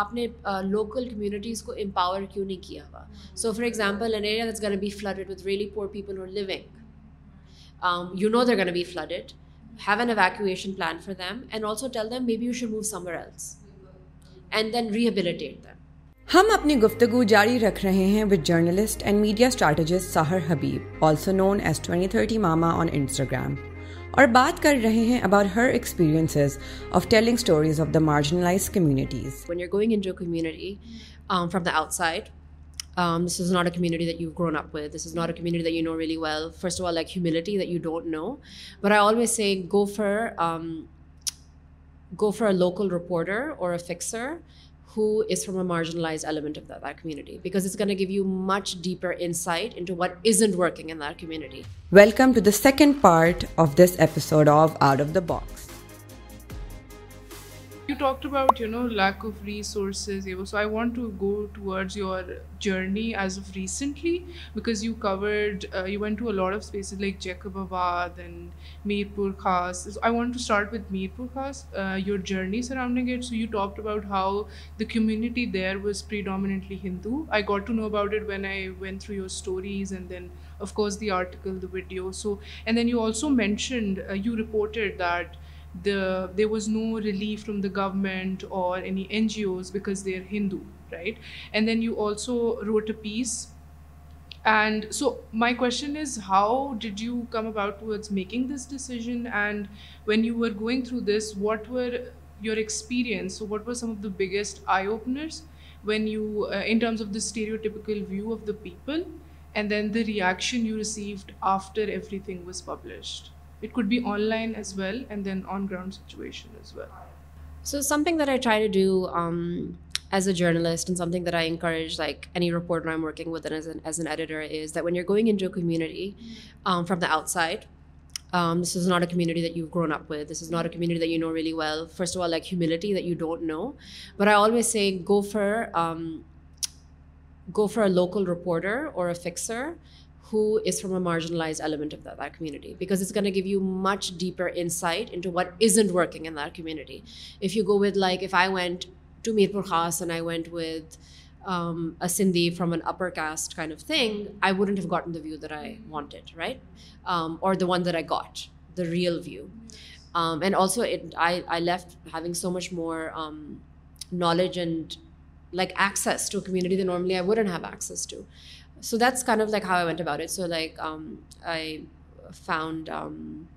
آپ نے local communities کو امپاور کیوں نہیں کیا ہوا so for example an area this gonna be flooded with really poor people اور living you know there gonna be flooded have an evacuation plan for them and also tell them maybe you should move somewhere else and then rehabilitated them ہم اپنی گفتگو جاری رکھ رہے ہیں with journalist and media strategist Sahar Habib also known as twenty thirty mama on Instagram اور بات کر رہے ہیں about her experience of telling stories of the marginalise communities when you going in community from the outside this is not a community that you up with this is not a community that you know valley well first of all like humility that you don't know but I always say go for go for a local reporter اور a fixer who is from a marginalized element of that community, because it's going to give you much deeper insight into what isn't working in that community. Welcome to the second part of this episode of Out of the Box. You talked about, lack of resources, Evo. So I want to go towards your journey as of recently, because you covered, uh, you went to a lot of spaces like Jacobabad and Mirpur Khas. So I want to start with Mirpur Khas, uh, your journey surrounding it. So you talked about how the community there was predominantly Hindu. I got to know about it when I went through your stories and then, of course, the article, the video. So, and then you also mentioned, uh, you reported that there was no relief from the government or any NGOs because they're Hindu, right? And then you also wrote a piece. And so my question is, how did you come about towards making this decision? And when you were going through this, what were your experience? So what were some of the biggest eye-openers when you, uh, in terms of the stereotypical view of the people, and then the reaction you received after everything was published? It could be online as well, and then on-ground situation as well. So something that I try to do um, as a journalist, and something that I encourage like any reporter I'm working with and as an editor, is that when you're going into a community um, from the outside, um, this is not a community that you've grown up with. This is not a community that you know really well. First of all, like humility that you don't know. But I always say go for a local reporter or a fixer who is from a marginalized element of that community, because it's going to give you much deeper insight into what isn't working in that community. If you go with, like, if I went to Mirpur Khas and I went with um, a Sindhi from an upper caste kind of thing, I wouldn't have gotten the view that I wanted, right? Um, or the one that I got, the real view. Um, and also I left having so much more knowledge and like access to a community that normally I wouldn't have access to. So that's kind of like how I went about it. So like um, I found um,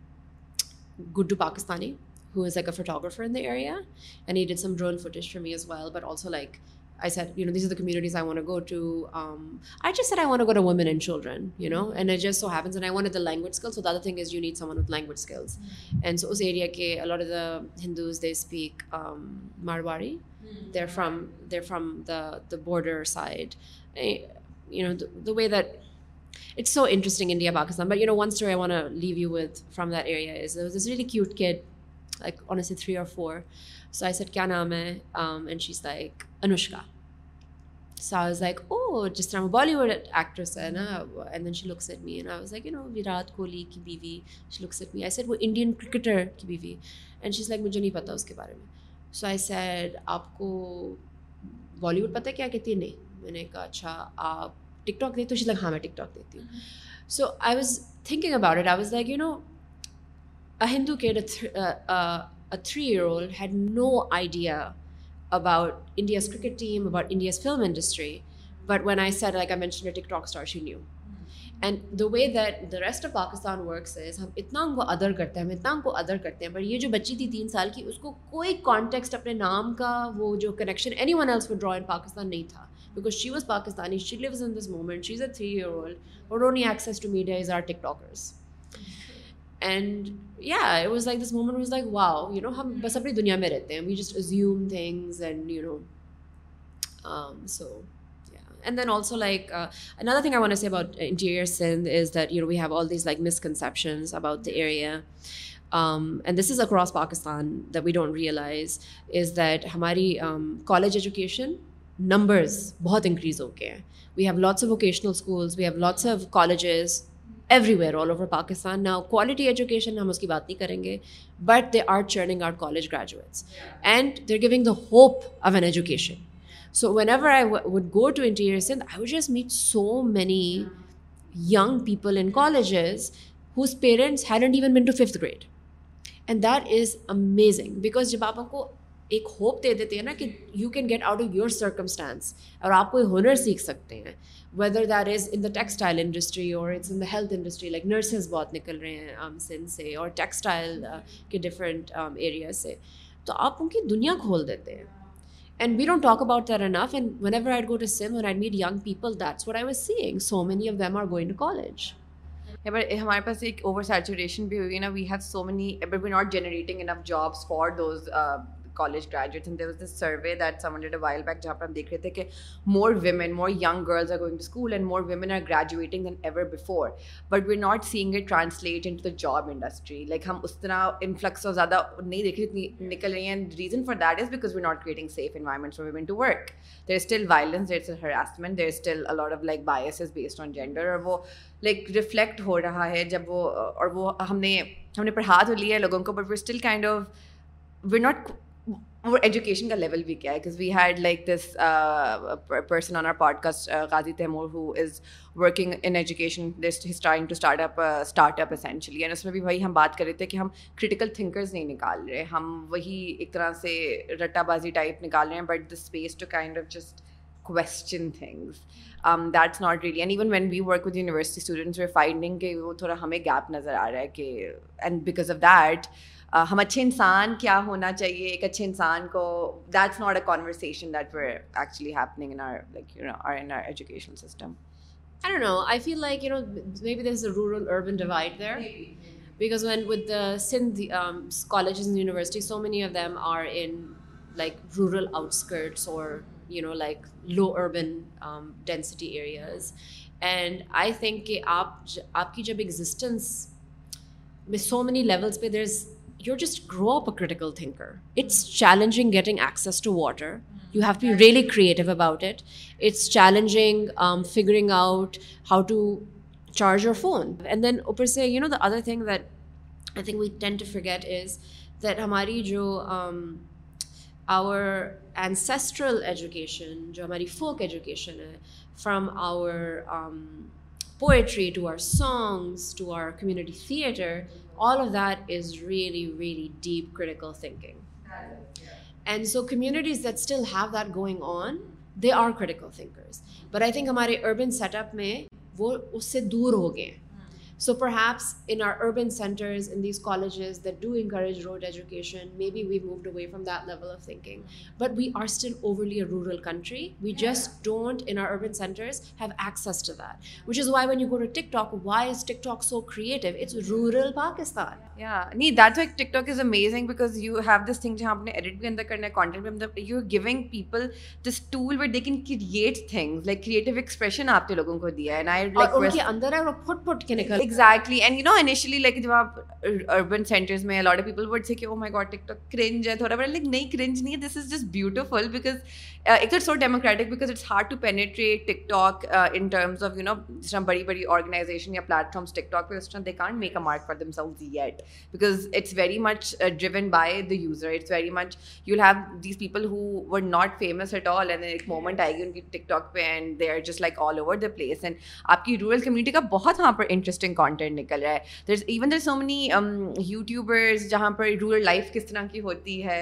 Guddu Pakistani, who is like a photographer in the area, and he did some drone footage for me as well. But also, like I said, you know, these are the communities I want to go to. Um, I just said I want to go to women and children, you know, and it just so happens, and I wanted the language skills. So the other thing is you need someone with language skills. Mm-hmm. And so us area ke, a lot of the Hindus, they speak Marwari. Mm-hmm. They're from the border side. Eh, you know Dubai that it's so interesting India Pakistan but you know once to I one leave you with from that area is was is really cute cat like on S C three اور four so I said کیا نام ہے and she is like Anushka so I is like oh جس time وہ بالی would actress ہے نا and then شلوک سٹمی ہے نا وراٹ کوہلی کی بیوی شیلوک سٹمی آئی سیٹ وہ انڈین کرکٹر کی بیوی اینڈ شی اس لائک مجھے نہیں پتہ اس کے بارے میں سو آئی سیڈ آپ کو بالی ووڈ پتہ کیا کتنے نہیں میں نے کہا اچھا آپ ٹک ٹاک دیتے لائک ہاں میں ٹک ٹاک دیتی ہوں so I was thinking about it I was like you know a Hindu kid three year old had no idea about India's cricket team about India's film industry but when I said like I mention TikTok star she knew and the way that the rest of Pakistan works is ہم اتنا ان کو other کرتے ہیں ہم اتنا ان کو ادر کرتے ہیں بٹ یہ جو بچی تھی تین سال کی اس کو کوئی کانٹیکسٹ اپنے نام کا وہ جو connection anyone else is draw in Pakistan نہیں تھا because she was Pakistani she lives in this moment she is a three year old اور only access to media is our TikTokers and yeah was like this moment was like wow you know ہم بس اپنی دنیا میں رہتے ہیں we just assume things and you know so and then also like another thing I want S C about interior Sindh is that you know we have all these like misconceptions about and this is across Pakistan the we don't realise is that ہماری college education numbers بہت increase ہو گئے ہیں we have lots of vocational schools we have lots of colleges everywhere all over Pakistan نہ quality education ہم اس کی بات نہیں کریں گے but they are churning out college graduates and are going the hope of an education so whenever I would go to interior Sindh I would just meet so many young people in colleges whose parents hadn't even been to fifth grade and that is amazing because جب آپ کو ایک hope they دیتے ہیں نا کہ you can get out of your circumstance اور آپ کوئی ہنر سیکھ سکتے ہیں whether there is in the textile industry اور it's in the health industry like nurses بہت نکل رہے ہیں سن um, سے اور ٹیکسٹائل uh, کے ڈفرینٹ ایریا um, سے تو آپ ان کی دنیا کھول دیتے ہیں and we don't talk about there enough and whenever I go to some or made young people that's what I seeing so many of them are going to college ہمارے پاس ایک اوور سیچوریشن بھی ہوئی نا we have so many not generating enough jobs for those college graduates and there was this survey that some hundred back جہاں پر ہم دیکھ رہے تھے کہ more women more young girls are going to school and more women are graduating than ever before but are not seeing it translate into the job industry like ہم اس طرح انفلکس اور زیادہ نہیں دیکھ نکل رہی ہیں reason for that is because we not creating safe environment for women to work there still violence there still harassment there still a lot of like bias is based on gender اور وہ like reflect ہو رہا ہے جب وہ اور وہ ہم نے ہم نے پڑھا تو لیا ہے لوگوں کو but we still kind of we not اور ایجوکیشن کا لیول بھی کیا ہے we had like this person on our podcast Ghazi Taimur who is working in education this ہسٹارنگ to start up start up essentially and اس میں بھی وہی ہم بات کر رہے تھے کہ ہم کریٹیکل تھنکرز نہیں نکال رہے ہم وہی ایک طرح سے رٹا بازی ٹائپ نکال رہے ہیں but the space to kind of just question things that's not really and even when we work with university students finding کہ وہ تھوڑا ہمیں گیپ نظر آ رہا ہے کہ اینڈ بیکاز آف دیٹ ہم اچھے انسان کیا ہونا چاہیے ایک اچھے انسان کو that's not a conversation that were actually happening in in our our education system conversation systems a because when with Sindh colleges and university so many of them are in like rural outskirts اور you know like low urban density areas and I think کہ آپ آپ کی جب existence میں سو many levels پہ there is your just grow up a critical thinker it's challenging getting access to water you have be really creative about it it's challenging figuring out how to charge your phone and then اوپر سے you know the other thing that I think we tend to forget is that ہماری جو our ancestral education جو ہماری folk education ہے from our poetry to our songs to are community theatre all of that is really very deep critical thinking and so communities that still have doing on they are critical thinkers but I think ہمارے urban set up میں وہ اس سے دور ہو گئے ہیں so perhaps in our urban centres encourage rote education maybe we moved فرامل over layer we just don't is why when you TikTok why is TikTok so creative it's rural Pakistan بھی لوگوں کو دیا ہے اندر exactly and you know initially like جب آپ urban centres میں people would سے کہ oh my God TikTok cringe ہے تھوڑا بڑا لیکن this is just beautiful because it is so democratic because it's hard to penetrate TikTok in terms of you know جس طرح بڑی بڑی آرگنائزیشن یا پلیٹفارمس ٹک ٹاک پہ اس طرح they can't make a mark for themselves yet because it's very much driven by the user it's very much you will have these people who were not famous at all and ایک moment آئے گی ان کی TikTok پہ and they are just like all over the place and آپ کی rural community کا بہت وہاں پر انٹرسٹنگ کانٹینٹ نکل رہا ہے even there so many YouTubers جہاں پر رورل لائف کس طرح کی ہوتی ہے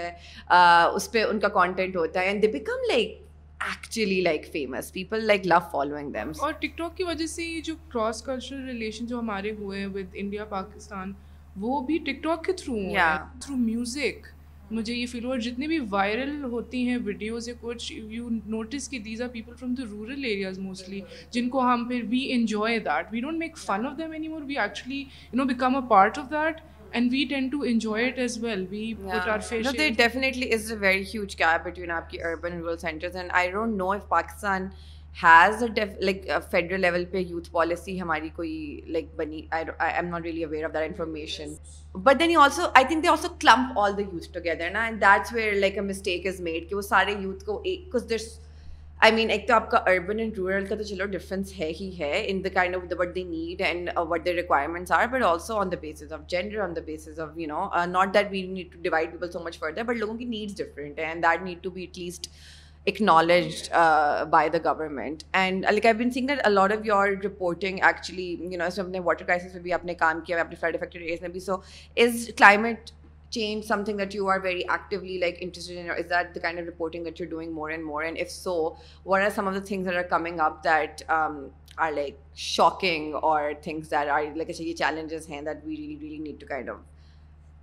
اس پہ ان کا کانٹینٹ ہوتا ہے and they become like actually like famous people like love following them اور ٹک ٹاک کی وجہ سے جو کراس کلچرل ریلیشن جو ہمارے ہوئے ہیں انڈیا پاکستان وہ بھی ٹک ٹاک کے تھرو تھرو میوزک مجھے یہ فیل ہوا اور جتنی بھی وائرل ہوتی ہیں ویڈیوز یا کچھ یو نوٹس کہ these are people from the rural areas mostly جن کو ہم پھر we enjoy that we don't make fun of them anymore we actually you know become a part of that and we tend to enjoy it as well we put our face that definitely is a very huge gap between آپ کی urban rural centres and I don't know if Pakistan has like federal level پہ youth policy ہماری کوئی like بنی I am not really aware of that information but then you also I think they also clump all the youth together نا and that's where like a mistake is made کہ وہ سارے youth کو ایک کچھ دیر I mean ایک تو آپ کا اربن اینڈ رورل کا تو چلو ڈفرینس ہے ہی ہے in the kind of the what they need and what the requirements are but also on the basis of gender on the basis of you know not that we need to divide people so much further but لوگوں کی needs different ہیں and that need to be at least acknowledged by the government and like I been seeing that a lot of your reporting actually you نو اپنے water crisis میں بھی اپنے کام کیا اپنے flood affected years میں بھی so is climate change something that you are very actually like interested in that the kind of reporting that you doing more and more and if so what are some of the things coming up that are like shocking or things that are like یہ challenges ہیں that we really really need to kind of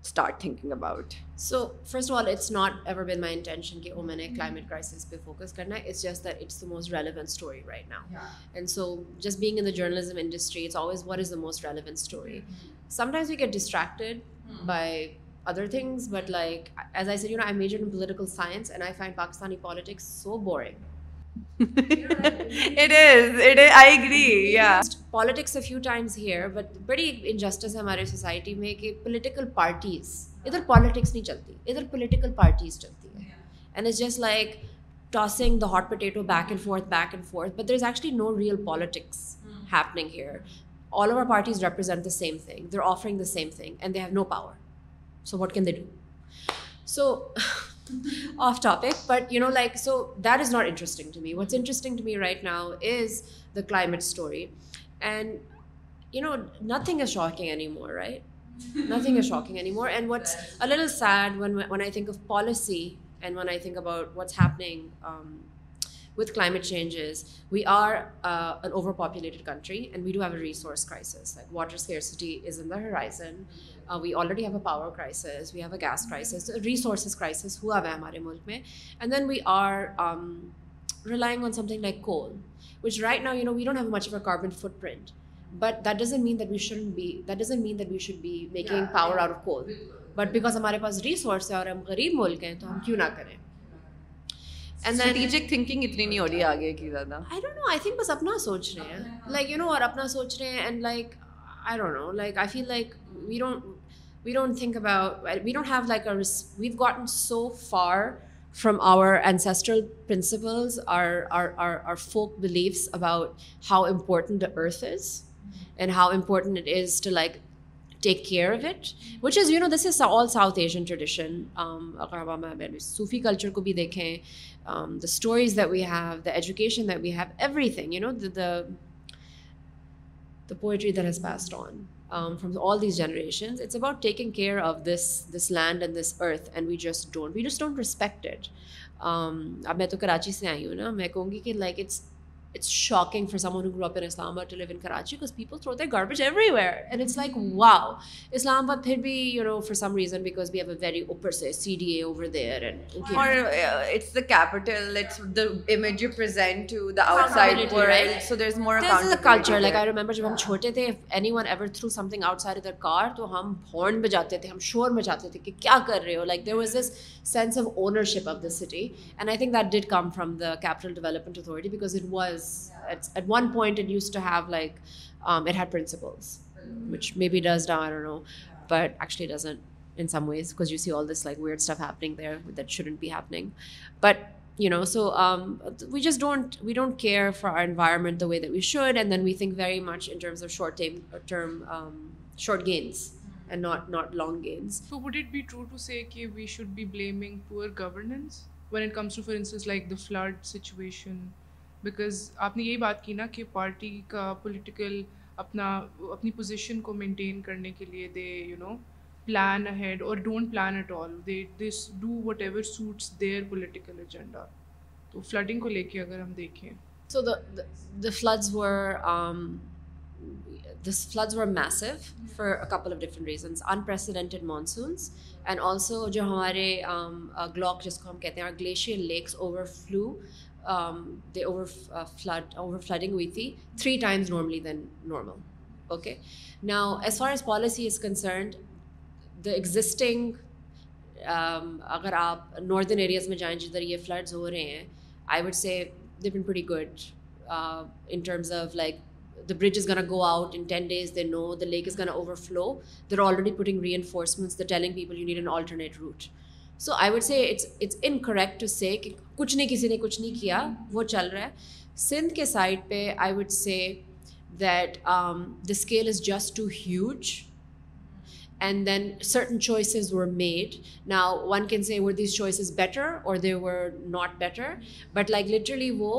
start thinking about so first of all it's not ever bin my intention کہ وہ میں نے climate crisis پہ focus کرنا ہے it's just that it's the most relevant story right now and so just being in journalism industry it's always what is the most relevant story sometimes we get distracted by other things but like as I see I major in political science and I find Pakistani politics so boring politics a few times here but بڑی injustice ہے ہمارے society میں کہ political parties ادھر politics نہیں چلتی ادھر political parties چلتی ہیں and it just like tossing the hot potato back and forth back and forth but there is actually no real politics here all over parties represent the same thing they're offering the same thing and they have no power so what can they do so off topic, but so that is not interesting to me. What's interesting to me right now is the climate story. And nothing is shocking anymore, right? Nothing is shocking anymore. And what's a little sad when I think of policy and when I think about what's happening um, with climate changes we are over populated country and we do he a resource crisis water scarcity is another horizon we already have a power crisis we have a gas crisis resources crisis ہوا ہوا ہے ہمارے ملک میں and then we are relying on something like coal which right نا you know we don't have much for carbon footprint but that doesn't mean that we should be that doesn't mean that we should be making power are coal but because ہمارے پاس resource ہے اور ہم غریب ملک ہیں تو ہم کیوں نہ کریں لائک یو نو اپنا سوچ رہے ہیں earth is and how important it is to like take care of it which is you know this is all South Asian tradition اگر میں صوفی کلچر کو بھی دیکھیں the stories the we have the education that we've everything you know the the poetry this based on from all these generations it's about taking care of this this land and this earth and we just don't we just don't respect اب میں تو کراچی سے آئی ہوں نا میں کہوں گی کہ like it's it's shocking for some grow up people through they wow اسلام آباد ویری اوپر جب ہم چھوٹے تھے آؤٹ سائڈ دا کار تو ہم ہارن میں جاتے تھے ہم شور میں جاتے تھے کہ کیا کر رہے ہو like there was this sense of ownership of the city and I think that did come from the capital development it was may be this down but ایكچلیرمنٹ though Veda we should and then we think very much short games because آپ نے یہی بات کی نا کہ party کا political اپنا اپنی پوزیشن کو مینٹین کرنے کے لیے they you know plan head or don't plan at all they this do whatever suits their political agenda تو فلڈنگ کو لے کے اگر ہم دیکھیں so the floods were this floods were massive for couple of different reasons unprecedented monsoons and also جو ہمارے گلاک um, جس کو ہم کہتے ہیں glacier lakes overflow over flooding ہوئی تھی تھری ٹائمز نارملی دین نارمل اوکے نا as far as policy is concerned the existing اگر آپ ناردرن ایریاز میں جائیں جدھر یہ فلڈز ہو رہے ہیں I would say pretty good in terms of like the bridge is gonna go out in ten days they know the lake is gonna overflow they're already putting reinforcement alternate route so I would say it's it's incorrect to say کہ کچھ نہیں کسی نے کچھ نہیں کیا وہ چل رہا ہے سندھ کے سائڈ پہ I would say that the scale is just too huge and then certain choices were made نا one can see were these choices better or they were not better but like literally وہ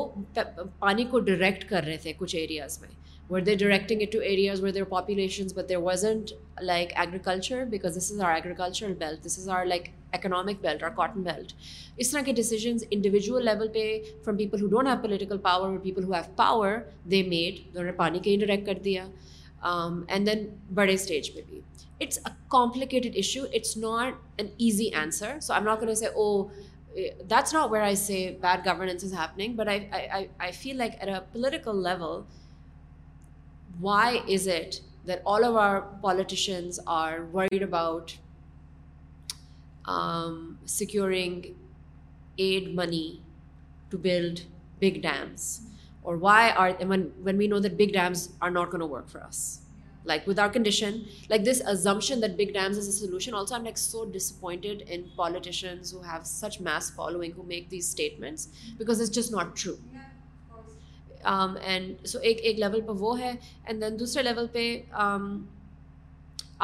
پانی کو direct کر رہے تھے کچھ areas میں were they directing it to areas where there there populations but there wasn't like agriculture because this is our agricultural belt this is our like economic belt or cotton belt اس طرح کے decisions individual level پہ from people who don't have political power people who power they made نے پانی کے ہی کر دیا and then بڑے اسٹیج پہ بھی it's a complicated issue it's not an easy answer so I not say bad governance is happening but I feel like at a political level Why is it that all of our politicians are worried about um, securing aid money to build big dams? Or why are, when we know that big dams are not going to work for us, like with our condition, like this assumption that big dams is a solution. Also, I'm like so disappointed in politicians who have such mass following who make these statements, because it's just not true. And so ایک ایک level پہ وہ ہے and then دوسرے level پہ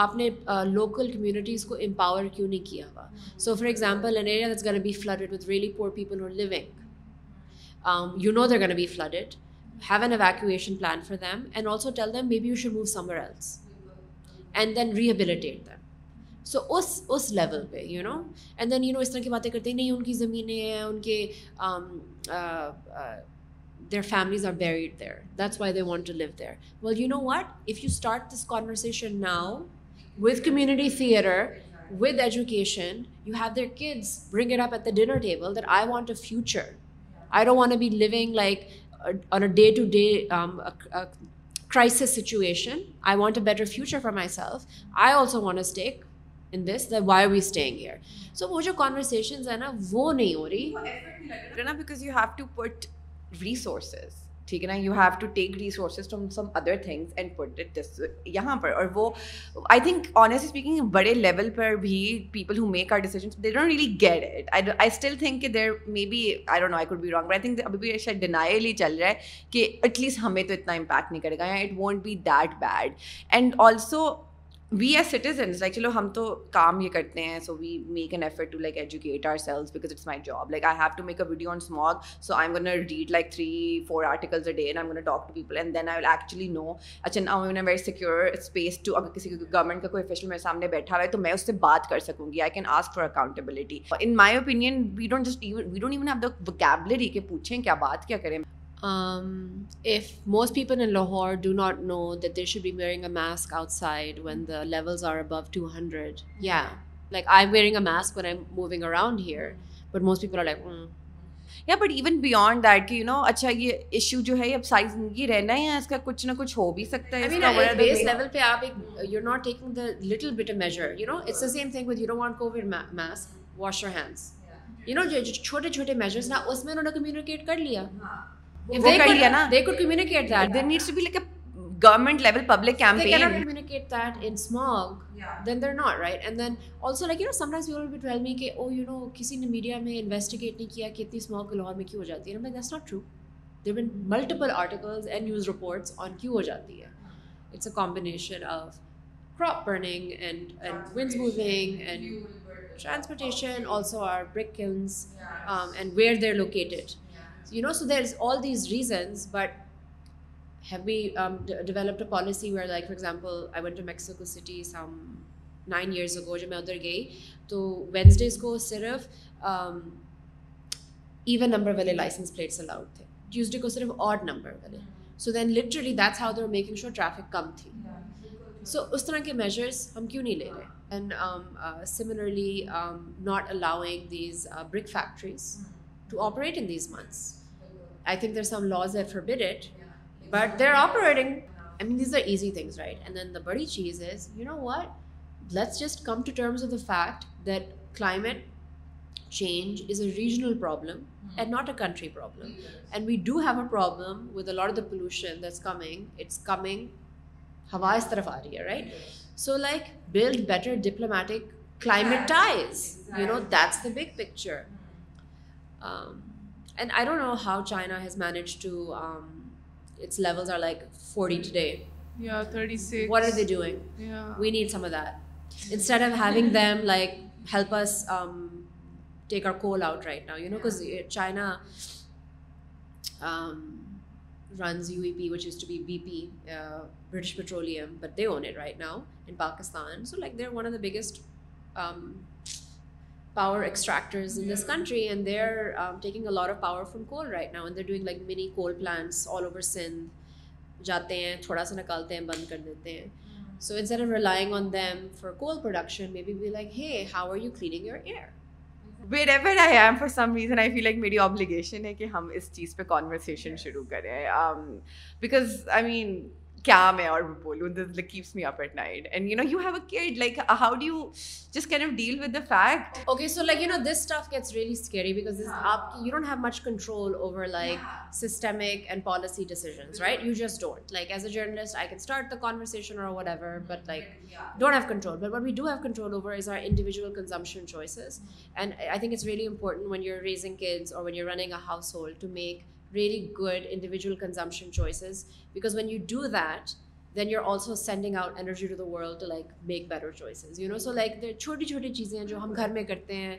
آپ نے local communities کو امپاور کیوں نہیں کیا ہوا so for example an area these gonna be flooded with really poor people اور living you know they gonna be flooded have an evacuation plan for them and also tell them maybe you should move somewhere else and then rehabilitate them so اس اس level پہ you know and then you know اس طرح کی باتیں کرتے ہیں نہیں ان کی زمینیں ہیں ان کے دیر families are buried there that's why they want to live there well you know what if you start this conversation now with community تھھیر with education you have their kids bring it up at the dinner table that I want a future I do want be living like on a day day to crisis situation I want a better future for myself I also want a stake in this the why we staying here so وہ جو conversations ہیں نا وہ نہیں ہو رہی ہے نا because you have to put resources ٹھیک ہے نا you have to take resources from some other things and put it this یہاں پر اور وہ آئی تھنک آنیسٹ اسپیکنگ بڑے لیول پر بھی people who make our decisions they don't really get it I still think کہ there may be I I could be wrong I think ابھی بھی شاید ڈینائل ہی چل رہا ہے کہ ایٹ لیسٹ ہمیں تو اتنا امپیکٹ نہیں گا یا it won't be that bad and also we as citizens like چلو ہم تو کام یہ کرتے ہیں so we make an effort to like educate ourselves it's my job like I have to make a video on smog so I am read like three four articles a day I talk to people and then I will actually know a very secure space to اگر کسی کو government کا کوئی official میرے سامنے بیٹھا ہوا ہے تو میں اس سے بات کر سکوں گی I can ask for accountability in my opinion we don't just we don't even the vocabulary کے پوچھیں کیا بات کیا کریں if most people in Lahore do not know that they should be wearing a mask outside when the levels are above two hundred یا like I am wearing a mask when I moving around here but most people are like یا but even beyond that کہ you know اچھا یہ issue جو ہے اب size یہ رہنا ہے اس کا کچھ نہ کچھ ہو بھی سکتا ہے لیول پہ آپ ایک you are not taking the little bit a major you know it's the same thing with mask wash your hands you know جو چھوٹے چھوٹے میجرس نا اس میں انہوں نے کمیونیکیٹ کر لیا government level public campaign they they that in then then not right and also like you you know know sometimes be می کہ کہ او کسی نے میڈیا میں میں انویسٹیگیٹ نہیں کیا اتنی لاہور کیوں ہو جاتی ہے that's not true there been multiple articles and and and and and news reports on کیوں ہو جاتی ہے it's a combination of crop burning moving transportation also are where located you know so there is all these reasons but be developed policy where like for example I to Mexico city some nine years ago جب میں ادھر گئی تو Wednesdays کو صرف even number والے licence plates allowed تھے Tuesday کو صرف آڈ نمبر والے so then literally that's how they're making sure traffic کم تھی سو اس طرح کے میجرس ہم کیوں نہیں لے رہے and similarly not allowing these brick factories to operate انیز means I think there some loss or فربیٹ it but they are آپنگ these are easy things right then the بڑی چیز is you know what's just come to terms of the fact that climate change is a regional problem and not a country problem and we do have problem with of the pollution this coming it's coming ہَا اس طرف آ رہی ہے right so like build better diplomatic climate ties that's the big picture Um, and I don't know how China has managed to. Um, its levels are like 40 today. Yeah, 36. What are they doing? Yeah. We need some of that. Instead of having them like help us um, take our coal out right now, because uh, China runs UEP, which used to be BP, uh, British Petroleum, but they own it right now in Pakistan. So like they're one of the biggest power extractors in this country, and they're um, taking a lot of power from coal right now, and they're doing like mini coal plants all over Sindh. جاتے ہیں تھوڑا سا نکالتے ہیں بند کر دیتے ہیں are relying on them for coal production میری ابلیگیشن ہے کہ ہم اس چیز پہ کانورسیشن شروع کریں کیا میں اور بولوں this keeps me up at night and you know you have a kid like how do you just kind of deal with the fact okay so like you know this stuff gets really scary because آپ کی you don't have much control over like systemic and policy decisions right you just don't like as a journalist I can start the conversation or whatever but like don't have control but what we do have control over is our individual consumption choices and I think it's really important when you raising kids or when you running a household to make really good individual consumption choices because when you do that then you are also sending out energy to the world like make better choices you know so like the چھوٹی چھوٹی چیزیں جو ہم گھر میں کرتے ہیں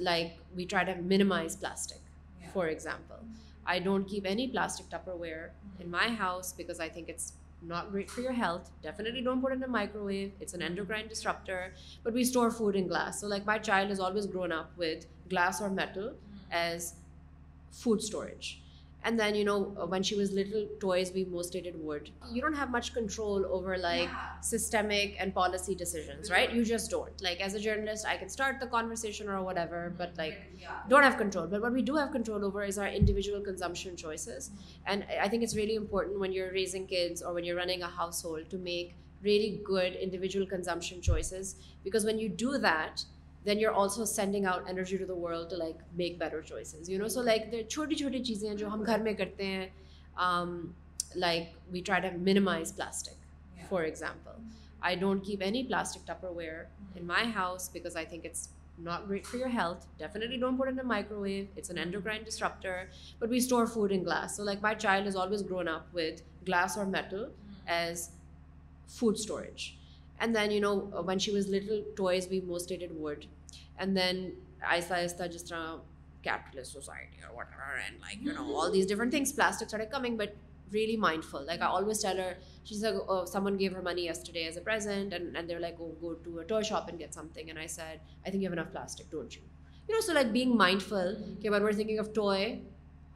like we try to minimize plastic for example I don't give any plastic Tupperware in my house because I think it's not great to your health definitely don't put in microwave it's an endocrine disruptor but we store food in glass so like my child is always grown up with glass or metal as food storage. And then, you know, uh, when she was little, toys we mostly did wood. You don't have much control over like systemic and policy decisions, right? Mm-hmm. You just don't. Like as a journalist, I can start the conversation or whatever, mm-hmm. but like don't have control. But what we do have control over is our individual consumption choices. Mm-hmm. And I think it's really important when you're raising kids or when you're running a household to make really good individual consumption choices, because when you do that, then you are also sending out energy to the world world like make better choices you know so like چھوٹی چھوٹی چیزیں ہیں جو ہم گھر میں کرتے ہیں like we try to minimize plastic for example I don't keep any plastic Tupperware in my house because I think it's not great for your health definitely don't put in microwave it's an endo disruptor but we store food in glass so like my child is always grown up with glass or metal as food storage and then you know when she was little toys be most add word and then آہستہ آہستہ جس طرح really mindful like when give her money as to shop and get something آئینک plastic mindful when thinking of toy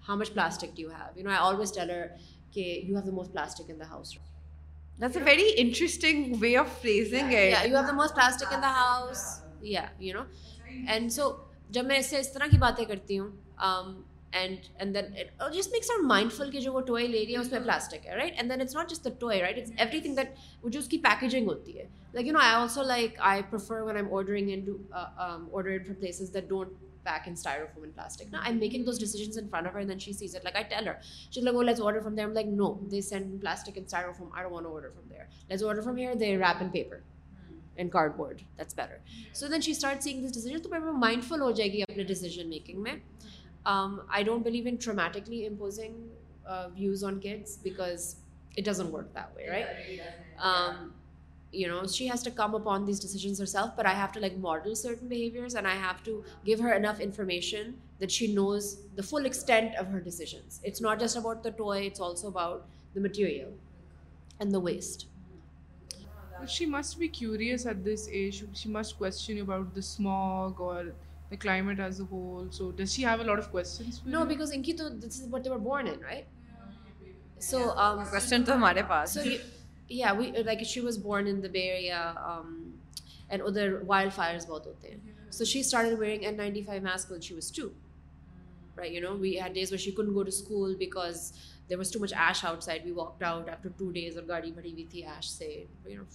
how much plastic you have you know I always tell her کہ you have the most plastic in the house a very interesting way plastic in the house یا you know and so جب میں اس سے اس طرح کی باتیں کرتی ہوں and and then just makes are mindful کہ جو وہ ٹوائے لے رہی ہے اس میں پلاسٹک ہے right and then it's not just the toy right it's everything that وہ جو اس کی پیکیجنگ ہوتی ہے like you know I also like I prefer when I'm ordering and order for places that don't pack in اسٹائر of women plastic نا I making those decisions in front of her then she Cs it like I tell her she like وہ let's order from there like no they send plastic in styrofoam or one order from there let's order from here they wrap in paper in cardboard that's better so then she start seeing this decision تو mindful ہو جائے گی اپنے decision making میں I don't believe in traumatically imposing views on kids because it work right you know she has to come upon these decisions herself per I have to like model certain behaviours and I have to give her enough information that she knows the full extent of her decisions it's not just about the it's also about the material and the waste she must be curious at this age she must question about the smog or the climate as a whole so does she have a lot of questions no because ان کی تو دس is whatever born in right so um question تو ہمارے پاس یا we like she was born in the Bay Area ام and other wild fires بہت ہوتے ہیں so she started wearing N ninety five mask she was to right you know we had days where she can go to school because there was too much ash outside we walk out after two days اور گاڑی بھری ہوئی تھی ash سے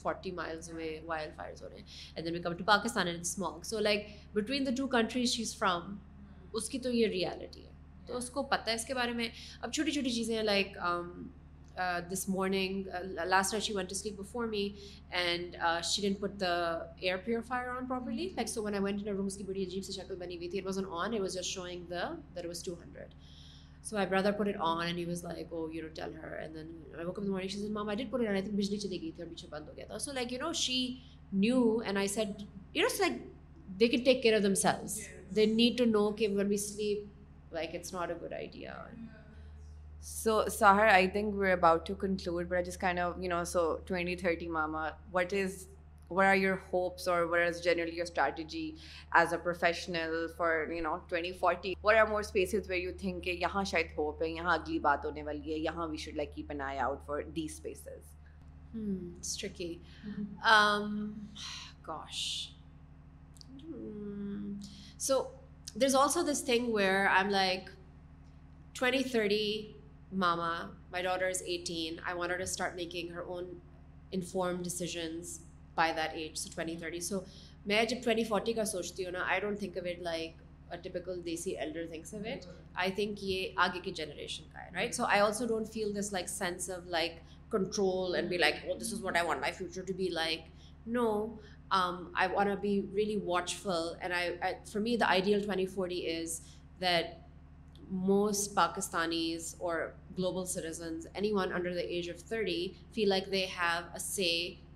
forty miles ہوئے wild fires ہو رہے ہیں and then we come to Pakistan and smog so like between the two countries she is from اس کی تو یہ ریالٹی ہے تو اس کو پتہ ہے اس کے بارے میں اب چھوٹی چھوٹی چیزیں like this morning last she to sleep before me and she done put the air purifier on properly like so when I went in room اس کی بڑی عجیب سی شکل بنی ہوئی تھی it was on on it was just showing the there was two hundred so my brother put it on and he was like oh you know tell her and then I woke up morning she's mom I did put it on I think بجلی چلی گئی تھی اور پیچھے بند ہو گیا تھا so like you know she knew and I said you know like they can take care of themselves they need to know کہ when we sleep like it's not a good idea so Sahar I think we're about to conclude but just kind of you know so twenty thirty mama what is what are your hopes or what are generally your strategy as a professional for you know twenty forty what are more spaces where you think کہ یہاں شاید hope ہے یہاں اگلی بات ہونے والی ہے یہاں we should like keep an eye out for the spaces so there is also this thing where I am like twenty thirty mama my daughter is eighteen I want start making her own inform decisions by that age so twenty thirty so میں جب twenty forty کا سوچتی ہوں نا I don't think await like typical desi elder thinks a it I think یہ آگے کی generation کا ہے right so I also don't feel this like sense of like control and be like this is what I want my future to be like no I want be really watchful and I from me the ideal twenty forty is that most Pakistanis or global citizens anyone under the age of thirty feel like they have a say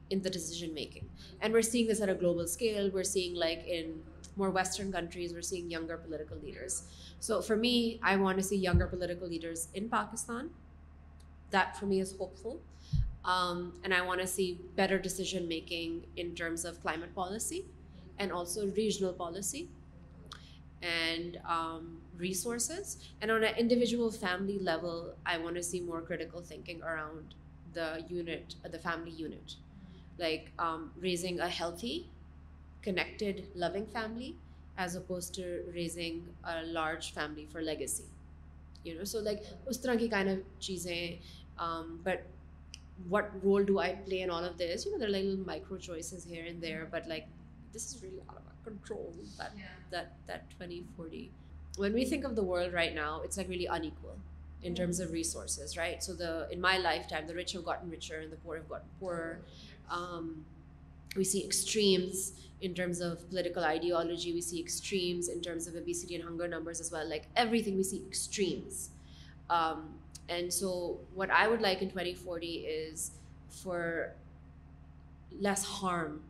in the decision making. And we're seeing this at a global scale. We're seeing, like, in more Western countries, we're seeing younger political leaders. So for me, I want to see younger political leaders in Pakistan. That for me is hopeful. Um, and I want to see better decision making in terms of climate policy and also regional policy and um, resources. And on an individual family level, I want to see more critical thinking around the family unit. Like raising a healthy connected loving family as opposed to raising a large family for legacy you know so like اس طرح کی kind of چیزیں but what role do I play in all of this you know there like micro choices here and there but like this is all control when we think of the world right now it's like really in terms of resources right so the in my lifetime the have gotten richer the poor have gotten poor Um, we see extremes in terms of political ideology. We see extremes in terms of obesity and hunger numbers as well. Like everything, we see extremes. Um, and so what I would like in 2040 is for less harm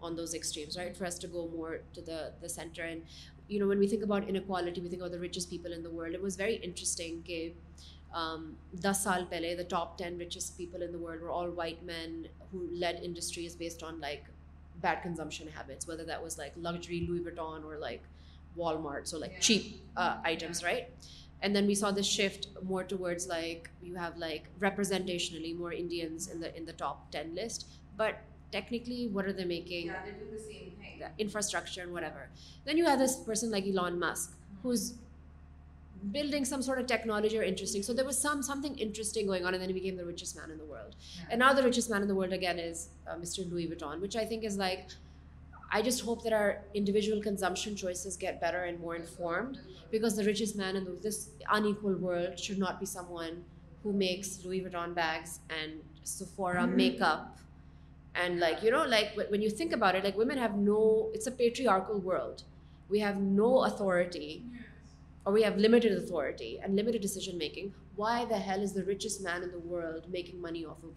on those extremes, right? For us to go more to the center. And, you know, when we think about inequality, we think about the richest people in the world. It was very interesting, okay? Um, دس سال پہلے the top ten richest people in the world all white men led industry is based on like bad consumption habits whether that was like luxury Louis Vuitton or like Walmarts so like cheap items right and then we saw this shift more towards like you have like representationally more in the top ten list but technically what are the making infrastructure whatever then you have this person like Elon Musk building some sort of technology or interesting. So there was something interesting going on, and then he became the richest man in the world. Yeah. And now the richest man in the world again is uh, Mr. Louis Vuitton, which I think is like, I just hope that our individual consumption choices get better and more informed, because the richest man in this unequal world should not be someone who makes Louis Vuitton bags and Sephora mm-hmm. makeup. And like, you know, like when you think about it, like women have no, it's a patriarchal world. We have no authority. We have limited authority and limited decision making why the hell's the richest man in world making money off a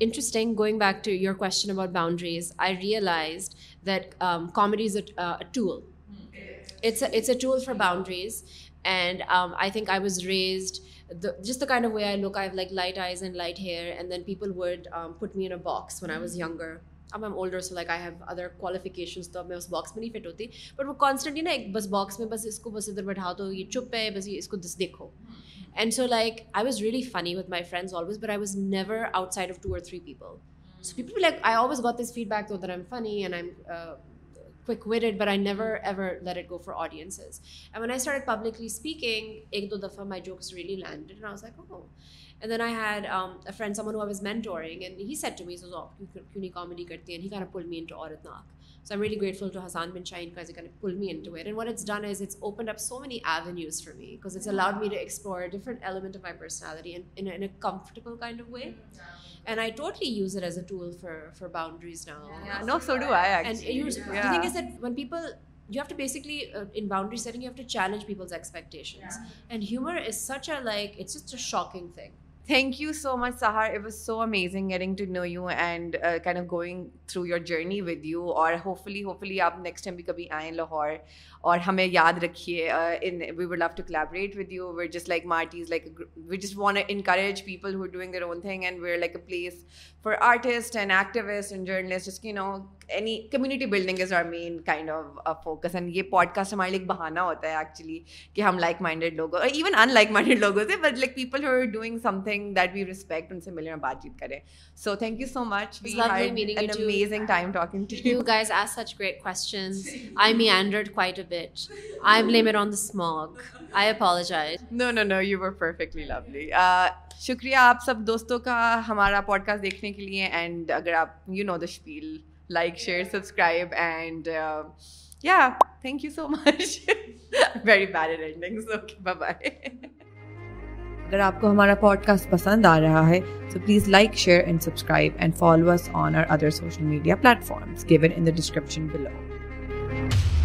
women's thing going back to your cause I realise that comedy is tools a tool for boundaries and I think I was raised the just the kind of way I look I like light eyes and light hair and then people would put me in box when I was یگر اب M older so like I have other qualifications تو اب میں اس box میں نہیں fit ہوتی but وہ constantly نا ایک بس باکس میں بس اس کو بس ادھر بیٹھا دو یہ چپ ہے بس یہ اس کو دس دیکھو and so like I was really funny with my friends always but I was never outside of two or three people so people like I always got this feedback تو quick we but I never ever let it go for audiences and when I start publicly speaking ایک دو دفعہ my jokes June I had friend and he said to friends کیوں نہیں comedy کرتی ہیں pull me in I'm ever grateful to Hassan بن can pull me in to wait and what it's done is it's open up so many avenues for me because it's allowed me to explore different element of my personality in a comfortable kind of way And I totally use it as a tool for boundaries now. Yeah, no, so do I actually. And the thing is that when people, you have to basically, uh, in boundary setting, you have to challenge people's expectations. Yeah. And humor is such a, it's just a shocking thing. Thank you so much Sahar it was so amazing getting to know you and kind of going through your journey with you اور hopefully hopefully آپ next time بھی کبھی آئیں لاہور اور ہمیں یاد رکھیے ان we would love to celebrate with you we're just like martyrs like we just want encourage people who doing their own thing and we're like a place for artist and activist and journalist جس کی نو any community building is our main kind of focus and یہ podcast ہمارے لیے ایک بہانا ہوتا ہے actually کہ ہم لائک مائنڈیڈ لوگوں اور ایون ان لائک مائنڈیڈ لوگوں سے but like people who doing something that we respect ان سے ملے اور بات چیت کریں so thank you so much amazing time talking to you guys as such great questions I me اینڈرڈ quite a bit I am lame on the smog I apologise no no no you were perfectly lovely شکریہ آپ سب دوستوں کا ہمارا pod cost دیکھنے کے لیے and اگر آپ you know the spiel like share subscribe and یا thank you so much very bad endings okay bye bye اگر آپ کو ہمارا پوڈ کاسٹ پسند آ رہا ہے تو please like share and subscribe and follow us on our other social media platforms given in the description blue